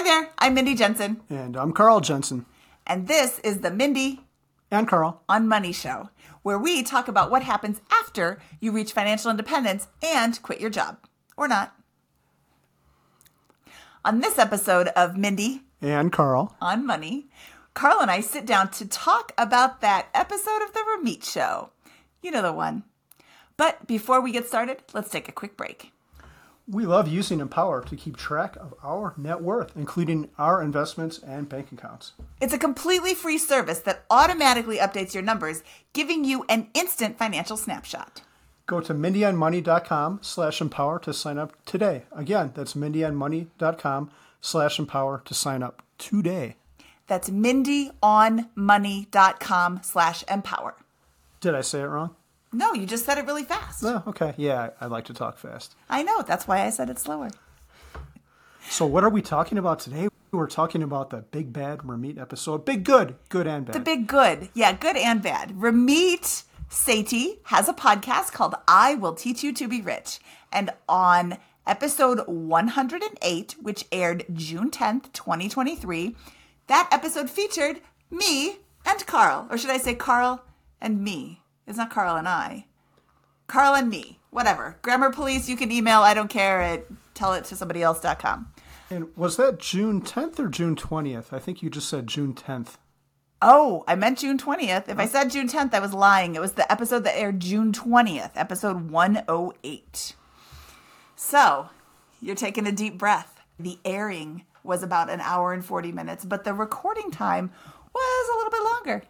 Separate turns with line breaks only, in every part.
Hi there, I'm Mindy Jensen,
And I'm Carl Jensen.
and this is the Mindy
And Carl.
on Money Show, where we talk about what happens after you reach financial independence and quit your job. Or not. On this episode of Mindy
And Carl.
on Money, Carl and I sit down to talk about that episode of The Ramit Show. You know the one. But before we get started, let's take a quick break.
We love using Empower to keep track of our net worth, including our investments and bank accounts.
It's a completely free service that automatically updates your numbers, giving you an instant financial snapshot.
Go to mindyonmoney.com slash empower to sign up today. Again, that's mindyonmoney.com slash empower to sign up today.
That's mindyonmoney.com slash empower.
Did I say it wrong?
No, you just said it really fast.
No, okay. Yeah, I like to talk fast.
I know. That's why I said it slower.
So, what are we talking about today? We're talking about the Big Bad Ramit episode. Big good, good and bad.
The big good. Yeah, good and bad. Ramit Sethi has a podcast called I Will Teach You to Be Rich. And on episode 108, which aired June 10th, 2023, that episode featured me and Carl. Or should I say Carl and me? It's not Carl and I. Carl and me. Whatever. Grammar police, you can email, I don't care, at tell it to somebody else.com.
and was that June 10th or June 20th? I think you just said June 10th.
Oh, I meant June 20th. If I oh. said June 10th, I was lying. It was the episode that aired June 20th, episode 108. So, you're taking a deep breath. The airing was about an hour and 40 minutes, but the recording time was a little bit longer.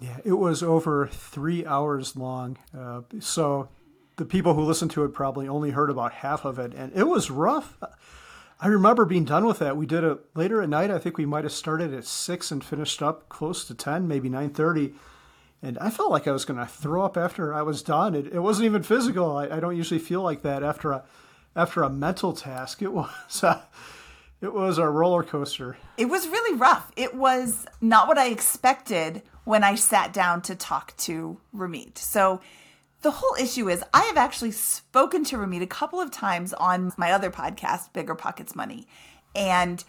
Yeah, it was over three hours long. Uh, so the people who listened to it probably only heard about half of it, and it was rough. I remember being done with that. We did it later at night. I think we might have started at six and finished up close to ten, maybe nine thirty. And I felt like I was going to throw up after I was done. It, it wasn't even physical. I, I don't usually feel like that after a after a mental task. It was uh, it was a roller coaster.
It was really rough. It was not what I expected when I sat down to talk to Ramit. So the whole issue is I have actually spoken to Ramit a couple of times on my other podcast, Bigger Pockets Money. And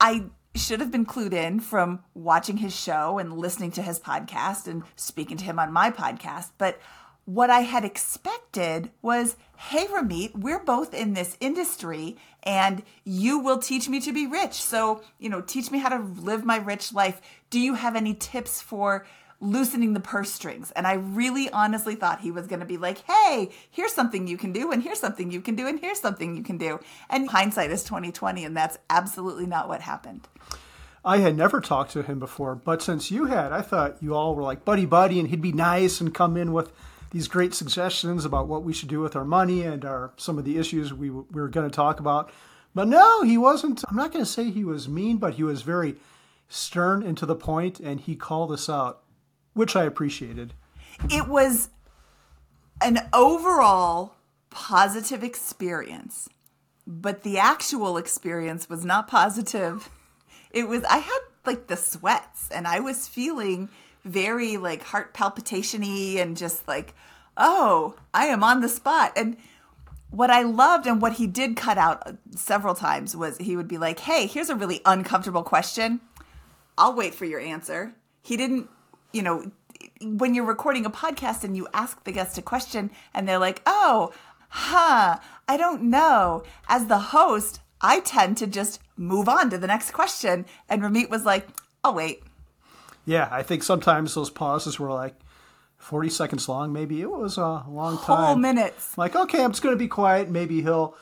I should have been clued in from watching his show and listening to his podcast and speaking to him on my podcast. But what I had expected was, hey, Ramit, we're both in this industry and you will teach me to be rich. So, you know, teach me how to live my rich life. Do you have any tips for loosening the purse strings? And I really honestly thought he was going to be like, hey, here's something you can do, and here's something you can do, and here's something you can do. And hindsight is 2020, and that's absolutely not what happened.
I had never talked to him before, but since you had, I thought you all were like buddy buddy, and he'd be nice and come in with these great suggestions about what we should do with our money and our some of the issues we, we were going to talk about. But no, he wasn't. I'm not going to say he was mean, but he was very stern and to the point, and he called us out, which I appreciated.
It was an overall positive experience, but the actual experience was not positive. It was, I had like the sweats and I was feeling very like heart palpitation y and just like, oh, I am on the spot. And what I loved and what he did cut out uh, several times was he would be like, hey, here's a really uncomfortable question. I'll wait for your answer. He didn't, you know, when you're recording a podcast and you ask the guest a question and they're like, oh, huh, I don't know. As the host, I tend to just move on to the next question. And Ramit was like, I'll wait.
Yeah, I think sometimes those pauses were like 40 seconds long. Maybe it was a long time.
Whole minutes.
like okay i'm just going to be quiet maybe he'll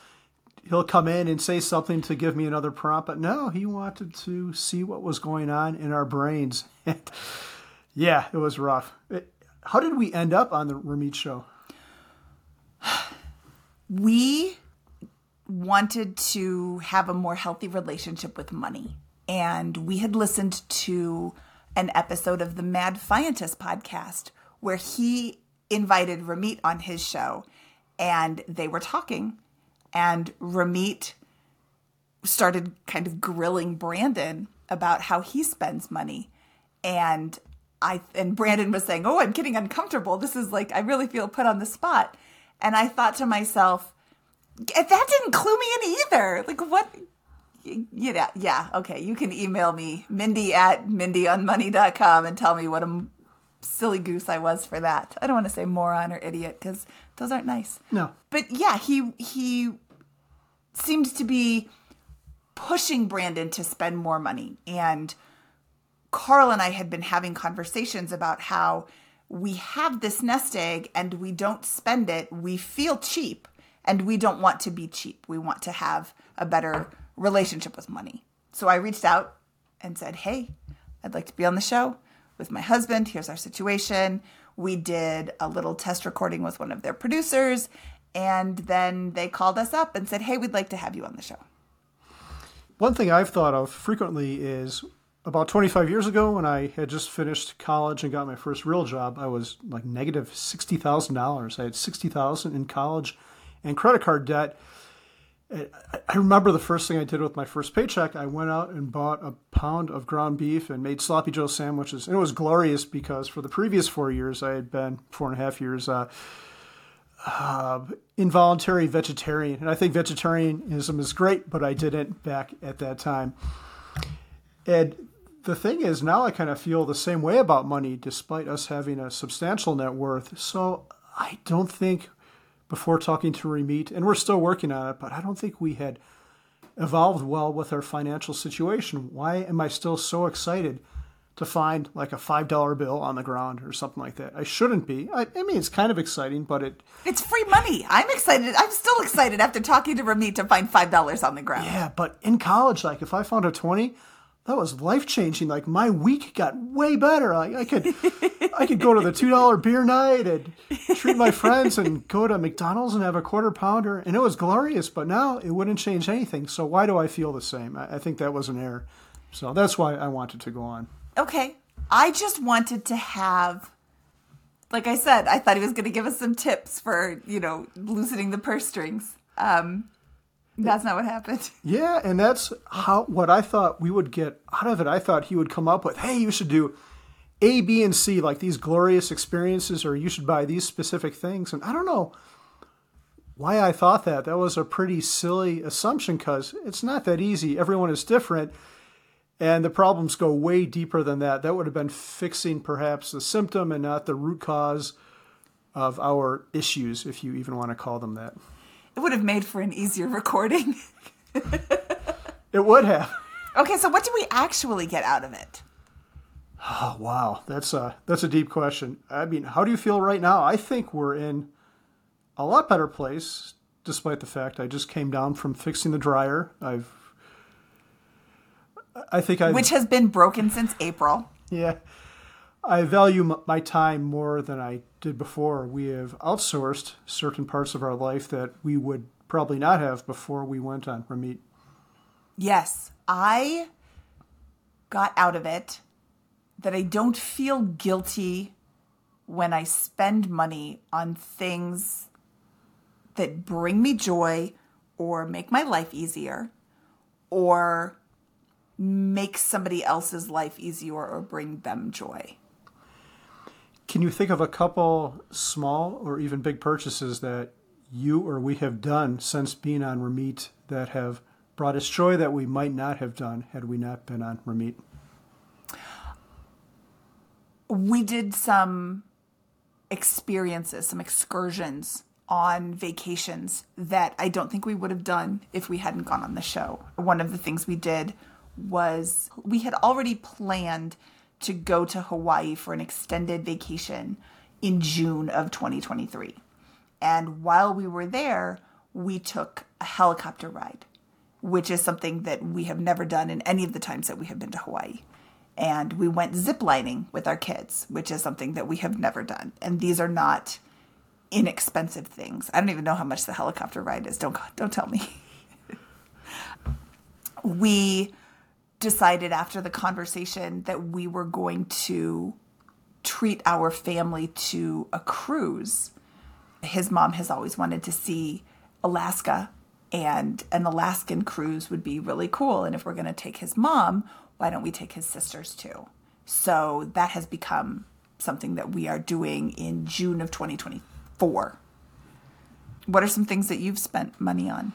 he'll come in and say something to give me another prompt but no he wanted to see what was going on in our brains yeah it was rough It- how did we end up on the Ramit show
we wanted to have a more healthy relationship with money. And we had listened to an episode of the Mad Fientist podcast where he invited Ramit on his show and they were talking. And Ramit started kind of grilling Brandon about how he spends money. And I and Brandon was saying, "Oh, I'm getting uncomfortable. This is like I really feel put on the spot." And I thought to myself, that didn't clue me in either. Like what yeah, yeah, okay. You can email me, Mindy at mindyonmoney.com and tell me what a silly goose I was for that. I don't want to say moron or idiot because those aren't nice.
No.
But yeah, he he seemed to be pushing Brandon to spend more money. And Carl and I had been having conversations about how we have this nest egg and we don't spend it. We feel cheap and we don't want to be cheap. We want to have a better relationship with money. So I reached out and said, Hey, I'd like to be on the show with my husband. Here's our situation. We did a little test recording with one of their producers. And then they called us up and said, Hey, we'd like to have you on the show.
One thing I've thought of frequently is about 25 years ago when I had just finished college and got my first real job, I was like negative $60,000. I had 60,000 in college and credit card debt. I remember the first thing I did with my first paycheck. I went out and bought a pound of ground beef and made sloppy Joe sandwiches. And it was glorious because for the previous four years, I had been four and a half years uh, uh, involuntary vegetarian. And I think vegetarianism is great, but I didn't back at that time. And the thing is, now I kind of feel the same way about money, despite us having a substantial net worth. So I don't think before talking to Ramit, and we're still working on it, but I don't think we had evolved well with our financial situation. Why am I still so excited to find like a five dollar bill on the ground or something like that? I shouldn't be. I, I, mean, it's kind of exciting, but it
it's free money. I'm excited. I'm still excited after talking to Ramit to find five dollars on the ground.
Yeah, but in college, like if I found a twenty, that was life changing. Like my week got way better. Like I could, I could go to the two dollar beer night and treat my friends and go to McDonald's and have a quarter pounder, and it was glorious. But now it wouldn't change anything. So why do I feel the same? I, I think that was an error. So that's why I wanted to go on.
Okay, I just wanted to have. Like I said, I thought he was going to give us some tips for, you know, loosening the purse strings. Um, that's not what happened.
Yeah, and that's how what I thought we would get out of it. I thought he would come up with, "Hey, you should do A, B, and C, like these glorious experiences, or you should buy these specific things." And I don't know why I thought that. That was a pretty silly assumption because it's not that easy. Everyone is different, and the problems go way deeper than that. That would have been fixing perhaps the symptom and not the root cause of our issues, if you even want to call them that.
It would have made for an easier recording.
it would have.
Okay, so what did we actually get out of it?
Oh wow, that's a that's a deep question. I mean, how do you feel right now? I think we're in a lot better place, despite the fact I just came down from fixing the dryer. I've, I think I,
which has been broken since April.
Yeah, I value my time more than I did before. We have outsourced certain parts of our life that we would probably not have before we went on Ramit.
Yes, I got out of it that I don't feel guilty when I spend money on things that bring me joy or make my life easier or make somebody else's life easier or bring them joy.
Can you think of a couple small or even big purchases that you or we have done since being on Ramit that have brought us joy that we might not have done had we not been on Ramit?
We did some experiences, some excursions on vacations that I don't think we would have done if we hadn't gone on the show. One of the things we did was we had already planned to go to Hawaii for an extended vacation in June of 2023. And while we were there, we took a helicopter ride, which is something that we have never done in any of the times that we have been to Hawaii. And we went ziplining with our kids, which is something that we have never done. And these are not inexpensive things. I don't even know how much the helicopter ride is. Don't don't tell me. we decided after the conversation that we were going to treat our family to a cruise. His mom has always wanted to see Alaska, and an Alaskan cruise would be really cool. And if we're going to take his mom, why don't we take his sisters too? So that has become something that we are doing in June of 2024. What are some things that you've spent money on?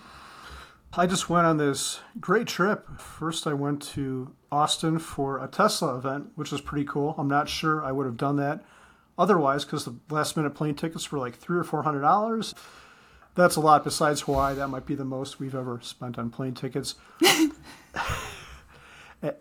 I just went on this great trip. First, I went to Austin for a Tesla event, which was pretty cool. I'm not sure I would have done that otherwise because the last minute plane tickets were like three or four hundred dollars. That's a lot. Besides Hawaii, that might be the most we've ever spent on plane tickets.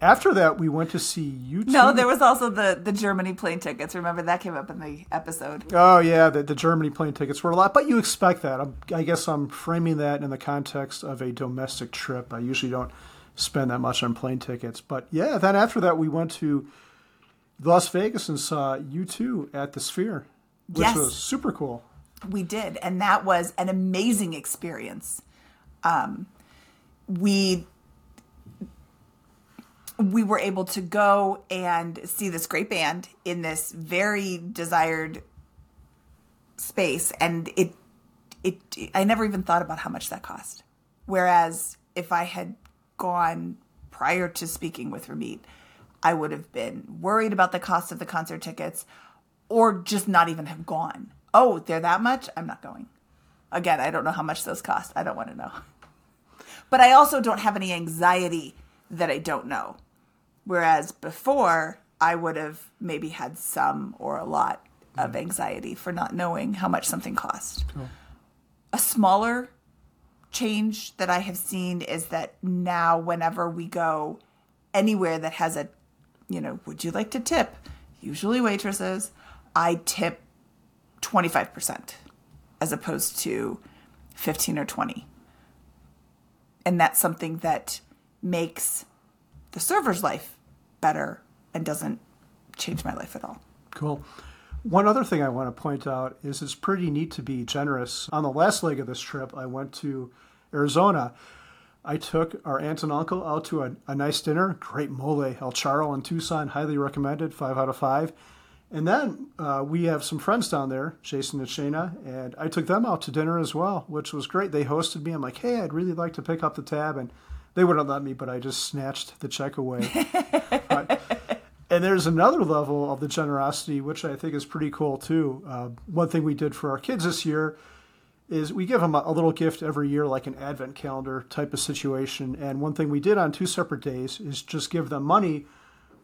After that, we went to see U2.
No, there was also the the Germany plane tickets. Remember that came up in the episode.
Oh yeah, the, the Germany plane tickets were a lot, but you expect that. I'm, I guess I'm framing that in the context of a domestic trip. I usually don't spend that much on plane tickets, but yeah. Then after that, we went to Las Vegas and saw U2 at the Sphere, which
Yes.
was super cool.
We did, and that was an amazing experience. Um, we we were able to go and see this great band in this very desired space, and it it I never even thought about how much that cost. Whereas if I had gone prior to speaking with Ramit, I would have been worried about the cost of the concert tickets or just not even have gone. Oh, they're that much? I'm not going. Again, I don't know how much those cost. I don't want to know. But I also don't have any anxiety that I don't know. Whereas before, I would have maybe had some or a lot of mm. anxiety for not knowing how much something cost. A smaller change that I have seen is that now, whenever we go anywhere that has a, you know, would you like to tip? Usually waitresses, I tip 25% as opposed to 15 or 20. And that's something that makes the server's life better and doesn't change my life at all.
Cool. One other thing I want to point out is it's pretty neat to be generous. On the last leg of this trip, I went to Arizona. I took our aunt and uncle out to a, a nice dinner. Great mole, El Charro in Tucson, highly recommended, five out of five. And then uh, we have some friends down there, Jason and Shayna, and I took them out to dinner as well, which was great. They hosted me. I'm like, hey, I'd really like to pick up the tab, and they wouldn't let me, but I just snatched the check away. And there's another level of the generosity, which I think is pretty cool too. Uh, one thing we did for our kids this year is we give them a, a little gift every year, like an advent calendar type of situation. And one thing we did on two separate days is just give them money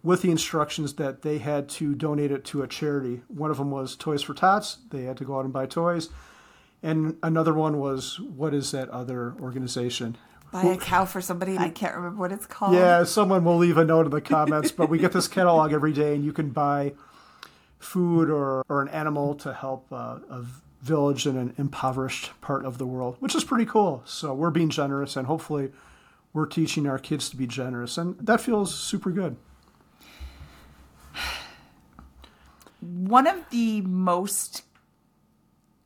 with the instructions that they had to donate it to a charity. One of them was Toys for Tots. They had to go out and buy toys. And another one was, what is that other organization?
Buy a cow for somebody, and I can't remember what it's called.
Yeah, someone will leave a note in the comments, but we get this catalog every day, and you can buy food or, or an animal to help uh, a village in an impoverished part of the world, which is pretty cool. So we're being generous, and hopefully, we're teaching our kids to be generous, and that feels super good.
one of the most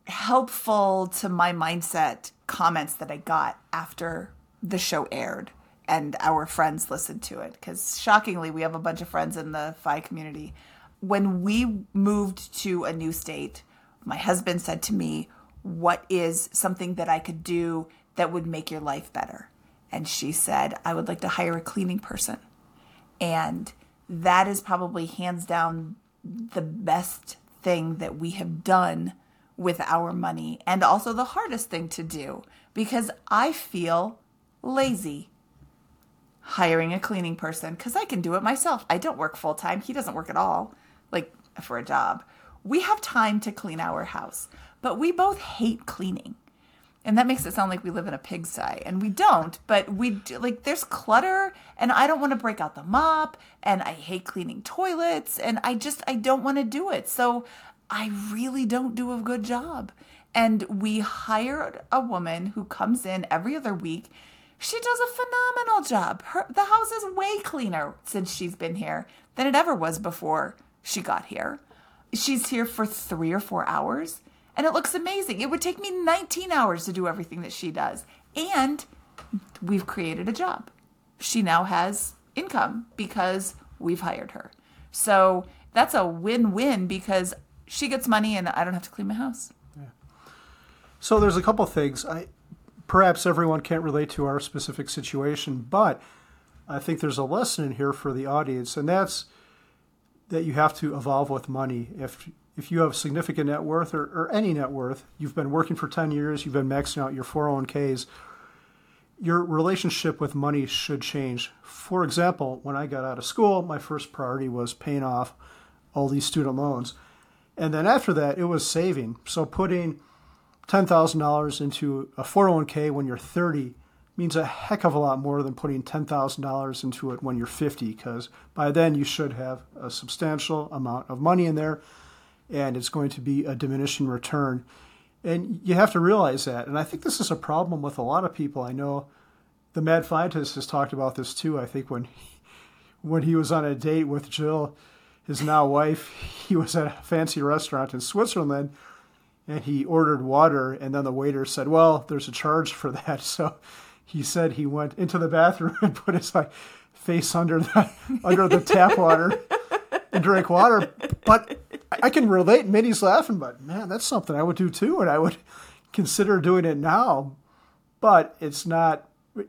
helpful to my mindset comments that I got after the show aired and our friends listened to it. Because shockingly we have a bunch of friends in the phi community. When we moved to a new state my husband said to me what is something that i could do that would make your life better? And she said i would like to hire a cleaning person. And that is probably hands down the best thing that we have done with our money and also the hardest thing to do. Because I feel lazy hiring a cleaning person because I can do it myself. I don't work full time. He doesn't work at all, like for a job. We have time to clean our house, but we both hate cleaning. And that makes it sound like we live in a pigsty, and we don't. But we do, like there's clutter, and I don't want to break out the mop, and I hate cleaning toilets, and I just I don't want to do it. So I really don't do a good job. And we hired a woman who comes in every other week. She does a phenomenal job. Her the house is way cleaner since she's been here than it ever was before she got here. She's here for three or four hours and it looks amazing. It would take me 19 hours to do everything that she does. And we've created a job. She now has income because we've hired her. So that's a win win because she gets money and I don't have to clean my house. Yeah.
So there's a couple things. I perhaps everyone can't relate to our specific situation, but I think there's a lesson in here for the audience, and that's that you have to evolve with money. If if you have significant net worth or, or any net worth, you've been working for 10 years, you've been maxing out your 401ks, your relationship with money should change. For example, when I got out of school, my first priority was paying off all these student loans. And then after that, it was saving. So putting $10,000 into a 401k when you're 30 means a heck of a lot more than putting $10,000 into it when you're 50 because by then you should have a substantial amount of money in there and it's going to be a diminishing return. And you have to realize that. And I think this is a problem with a lot of people. I know the Mad Fientist has talked about this too. I think when he, when he was on a date with Jill, his now wife, he was at a fancy restaurant in Switzerland and he ordered water and then the waiter said, "Well, there's a charge for that." So he said he went into the bathroom and put his like face under the under the tap water and drank water. But I can relate. Mindy's laughing, but man, that's something I would do too, and I would consider doing it now. But it's not.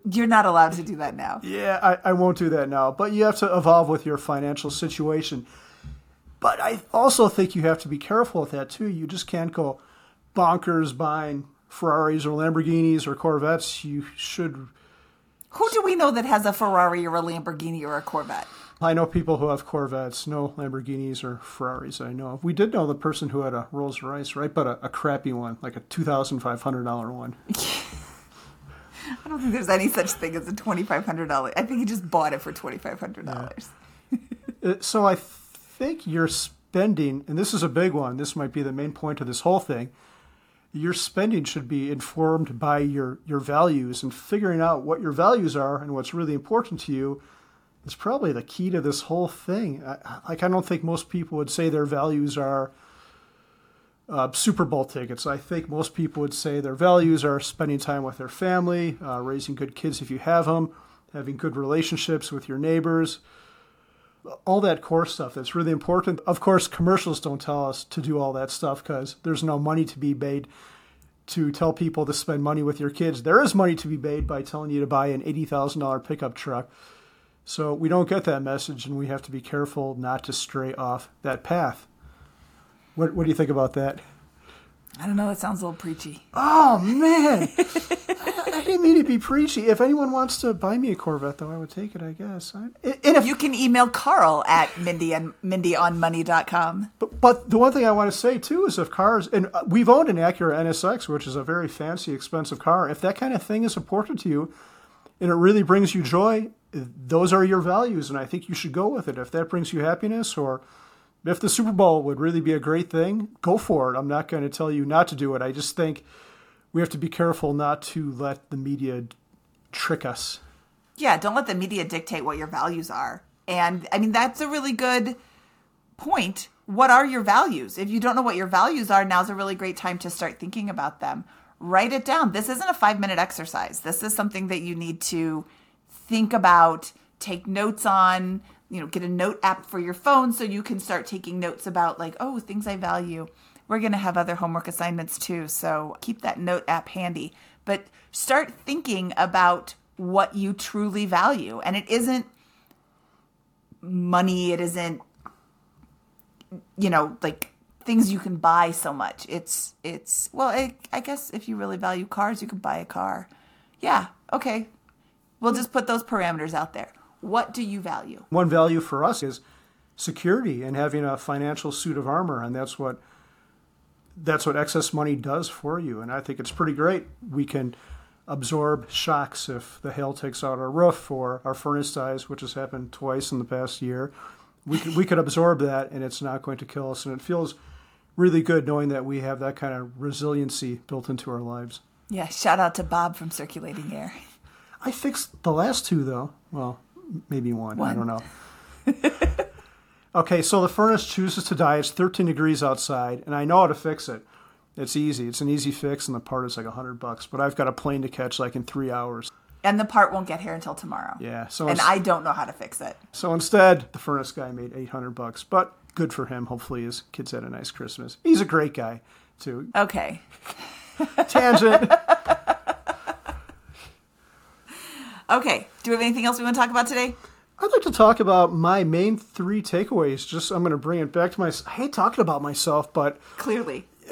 You're not allowed to do that now.
Yeah, I, I won't do that now. But you have to evolve with your financial situation. But I also think you have to be careful with that too. You just can't go bonkers buying Ferraris or Lamborghinis or Corvettes. You should.
Who do we know that has a Ferrari or a Lamborghini or a Corvette?
I know people who have Corvettes, no Lamborghinis or Ferraris. I know of. We did know the person who had a Rolls Royce, right? But a, a crappy one, like a two thousand five hundred dollar one.
I don't think there's any such thing as a twenty five hundred dollar. I think he just bought it for twenty five hundred dollars.
Uh, so I think you're spending, and this is a big one. This might be the main point of this whole thing. Your spending should be informed by your your values, and figuring out what your values are and what's really important to you is probably the key to this whole thing. I, like I don't think most people would say their values are uh, Super Bowl tickets. I think most people would say their values are spending time with their family, uh, raising good kids if you have them, having good relationships with your neighbors, all that core stuff that's really important. Of course, commercials don't tell us to do all that stuff because there's no money to be made to tell people to spend money with your kids. There is money to be made by telling you to buy an $80,000 pickup truck. So we don't get that message, and we have to be careful not to stray off that path. What, what do you think about that?
I don't know. It sounds a little preachy.
Oh man, I, I didn't mean to be preachy. If anyone wants to buy me a Corvette, though, I would take it. I guess. I, and if,
You can email Carl at Mindy and MindyOnMoney.com.
but, but the one thing I want to say too is if cars, and uh, we've owned an Acura NSX, which is a very fancy, expensive car. If that kind of thing is important to you, and it really brings you joy, those are your values, and I think you should go with it. If that brings you happiness, or if the Super Bowl would really be a great thing, go for it. I'm not going to tell you not to do it. I just think we have to be careful not to let the media trick us.
Yeah, don't let the media dictate what your values are. And I mean, that's a really good point. What are your values? If you don't know what your values are, now's a really great time to start thinking about them. Write it down. This isn't a five minute exercise. This is something that you need to think about, take notes on, you know, get a note app for your phone so you can start taking notes about, like, oh, things I value. We're going to have other homework assignments too. So keep that note app handy. But start thinking about what you truly value. And it isn't money, it isn't, you know, like things you can buy so much. It's, it's, well, I, I guess if you really value cars, you could buy a car. Yeah, okay. We'll just put those parameters out there. What do you value?
One value for us is security and having a financial suit of armor, and that's what that's what excess money does for you. And I think it's pretty great. We can absorb shocks if the hail takes out our roof or our furnace dies, which has happened twice in the past year. We could, we could absorb that, and it's not going to kill us. And it feels really good knowing that we have that kind of resiliency built into our lives.
Yeah, shout out to Bob from Circulating Air.
I fixed the last two though. Well, maybe one. I don't know. okay, so the furnace chooses to die. It's 13 degrees outside, and I know how to fix it. It's easy. It's an easy fix, and the part is like 100 bucks. But I've got a plane to catch like in three hours.
And the part won't get here until tomorrow.
Yeah. So
And I don't know how to fix it.
so instead, the furnace guy made 800 bucks. But good for him. Hopefully, his kids had a nice Christmas. He's a great guy too.
Okay.
Tangent.
Okay. Do we have anything else we want to talk about today?
I'd like to talk about my main three takeaways. Just I'm going to bring it back to my. I hate talking about myself, but
Clearly.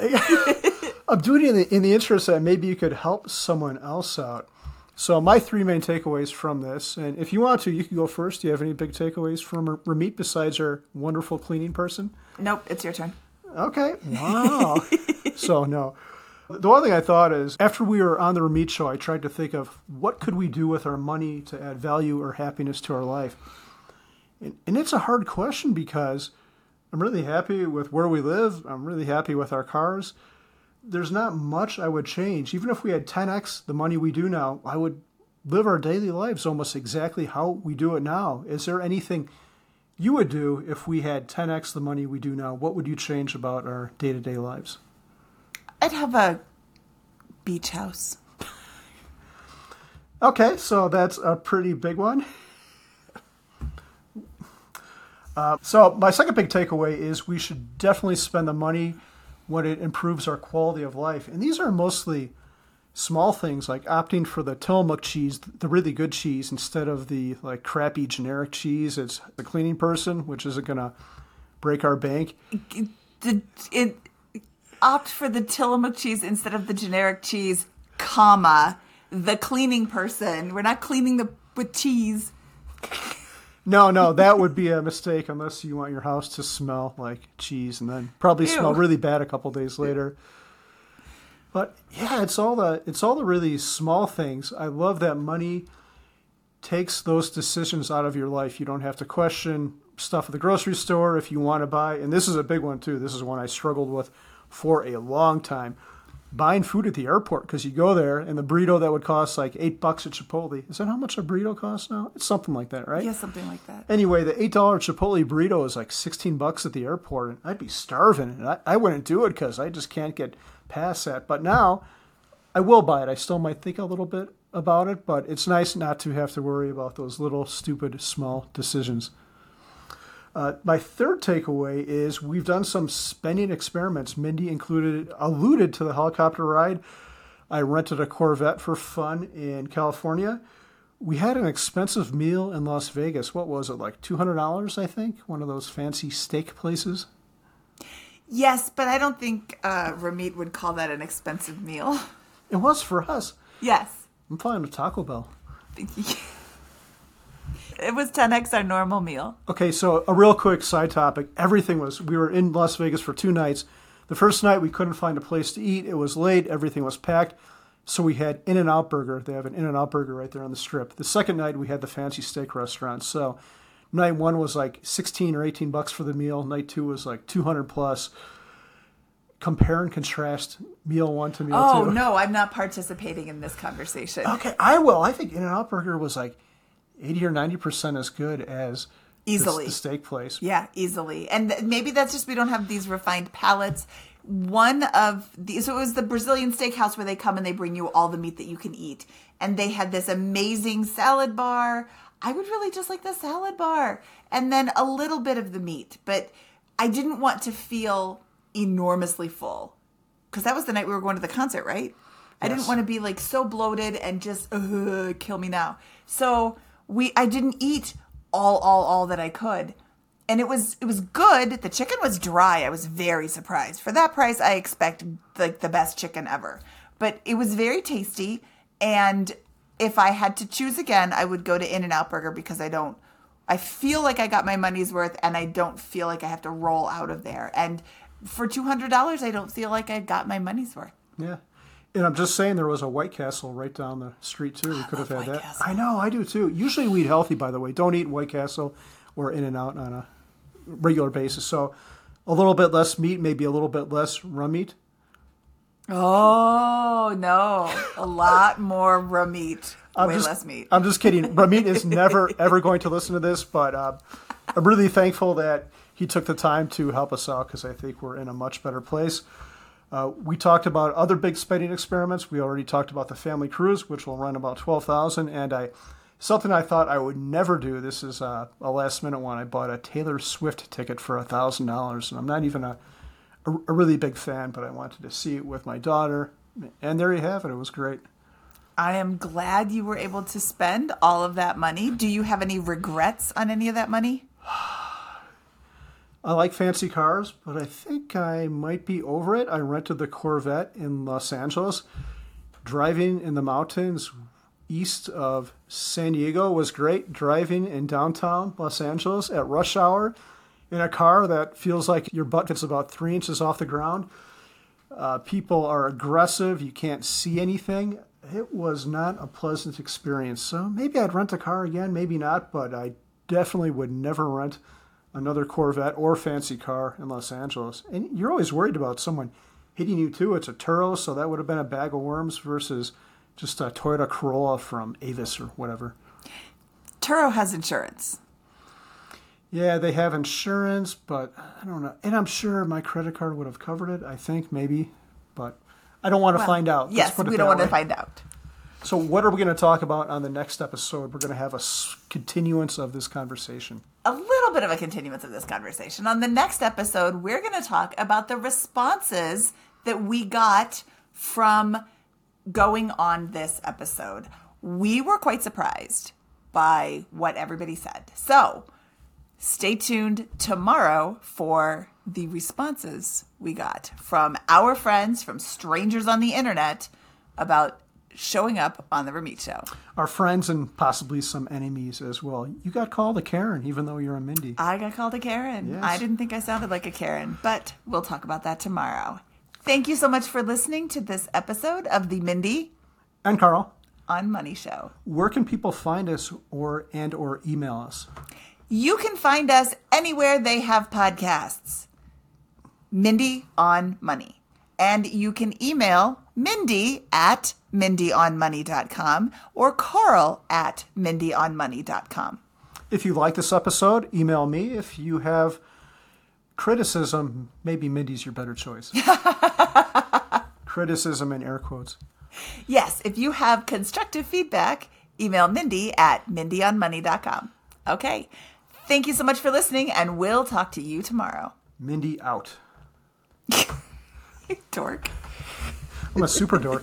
I'm doing it in the, in the interest that maybe you could help someone else out. So my three main takeaways from this, and if you want to, you can go first. Do you have any big takeaways from Ramit besides our wonderful cleaning person?
Nope, it's your turn.
Okay. Wow. so no. The one thing I thought is after we were on the Ramit show, I tried to think of what could we do with our money to add value or happiness to our life. And, and it's a hard question because I'm really happy with where we live. I'm really happy with our cars. There's not much I would change. Even if we had 10x the money we do now, I would live our daily lives almost exactly how we do it now. Is there anything you would do if we had 10x the money we do now? What would you change about our day to day lives?
I'd have a beach house.
Okay, so that's a pretty big one. Uh, so, my second big takeaway is we should definitely spend the money when it improves our quality of life. And these are mostly small things like opting for the Tillamook cheese, the really good cheese, instead of the like crappy generic cheese. It's the cleaning person, which isn't going to break our bank.
The, it, opt for the Tillamook cheese instead of the generic cheese, comma, the cleaning person. We're not cleaning the with cheese.
No, no, that would be a mistake unless you want your house to smell like cheese and then probably
Ew.
smell really bad a couple days later. But yeah, it's all the it's all the really small things. I love that money takes those decisions out of your life. You don't have to question stuff at the grocery store if you want to buy. And this is a big one too. This is one I struggled with for a long time. Buying food at the airport because you go there and the burrito that would cost like eight bucks at Chipotle. Is that how much a burrito costs now? It's something like that, right?
Yeah, something like that.
Anyway, the eight dollar Chipotle burrito is like sixteen bucks at the airport, and I'd be starving, and I, I wouldn't do it because I just can't get past that. But now, I will buy it. I still might think a little bit about it, but it's nice not to have to worry about those little stupid small decisions. Uh, my third takeaway is we've done some spending experiments. Mindy included alluded to the helicopter ride. I rented a Corvette for fun in California. We had an expensive meal in Las Vegas. What was it like? Two hundred dollars, I think. One of those fancy steak places.
Yes, but I don't think uh, Ramit would call that an expensive meal.
It was for us.
Yes.
I'm fine with Taco Bell.
it was 10x our normal meal.
Okay, so a real quick side topic. Everything was, we were in Las Vegas for two nights. The first night we couldn't find a place to eat. It was late. Everything was packed. So we had In N Out Burger. They have an In N Out Burger right there on the strip. The second night we had the fancy steak restaurant. So night one was like 16 or 18 bucks for the meal. Night two was like 200 plus. Compare and contrast meal one to meal
Oh,
two.
no, I'm not participating in this conversation.
Okay, I will. I think In N Out Burger was like 80 or 90% as good as
Easily.
the steak place.
Yeah, easily. And th- maybe that's just we don't have these refined palates. One of the so it was the Brazilian steakhouse where they come and they bring you all the meat that you can eat. And they had this amazing salad bar. I would really just like the salad bar and then a little bit of the meat, but I didn't want to feel enormously full. Cuz that was the night we were going to the concert, right? I didn't want to be like so bloated and just uh, kill me now. So we I didn't eat all all all that I could. And it was it was good. The chicken was dry. I was very surprised. For that price, I expect like the best chicken ever. But it was very tasty and if I had to choose again, I would go to In-N-Out Burger because I don't I feel like I got my money's worth and I don't feel like I have to roll out of there. And for $200, I don't feel like I got my money's worth.
Yeah. And I'm just saying there was a White Castle right down the street too. We could have had
White
that.
Castle.
I know, I do too. Usually we eat healthy, by the way. Don't eat White Castle or In and Out on a regular basis. So a little bit less meat, maybe a little bit less rum meat.
Oh, no. A lot more raw meat.
I'm
Way
just,
less meat.
I'm just kidding. Ramit is never ever going to listen to this, but uh, I'm really thankful that he took the time to help us out because I think we're in a much better place. Uh, we talked about other big spending experiments. We already talked about the family cruise, which will run about twelve thousand, and I something I thought I would never do. This is a last minute one. I bought a Taylor Swift ticket for thousand dollars, and I'm not even a, a a really big fan, but I wanted to see it with my daughter, and there you have it. It was great.
I am glad you were able to spend all of that money. Do you have any regrets on any of that money?
I like fancy cars, but I think I might be over it. I rented the Corvette in Los Angeles. Driving in the mountains east of San Diego was great. Driving in downtown Los Angeles at rush hour in a car that feels like your butt gets about three inches off the ground. Uh, people are aggressive. You can't see anything. It was not a pleasant experience. So maybe I'd rent a car again, maybe not, but I definitely would never rent another Corvette or fancy car in Los Angeles. And you're always worried about someone hitting you too. It's a Turo, so that would have been a bag of worms versus just a Toyota Corolla from Avis or whatever.
Turo has insurance.
Yeah, they have insurance, but I don't know. And I'm sure my credit card would have covered it. I think maybe, but I don't want to
Well,
find out.
Yes, we don't want to find out.
So, what are we going to talk about on the next episode? We're going to have a continuance of this conversation.
a little bit of a continuance of this conversation. On the next episode, we're going to talk about the responses that we got from going on this episode. We were quite surprised by what everybody said. So stay tuned tomorrow for the responses we got from our friends, from strangers on the internet about showing up on the Ramit Show.
Our friends and possibly some enemies as well. You got called a Karen, even though you're a Mindy.
I got called a Karen.
Yes.
I didn't think I sounded like a Karen, but we'll talk about that tomorrow. Thank you so much for listening to this episode of the Mindy
And Carl,
on Money Show.
where can people find us or and or email us?
You can find us anywhere they have podcasts. Mindy on Money. And you can email Mindy at MindyOnMoney.com or Carl at MindyOnMoney.com.
If you like this episode, email me. If you have criticism, maybe Mindy's your better choice. criticism in air quotes.
Yes, if you have constructive feedback, email Mindy at MindyOnMoney.com. Okay. Thank you so much for listening, and we'll talk to you tomorrow.
Mindy out.
Dork.
I'm a super dork.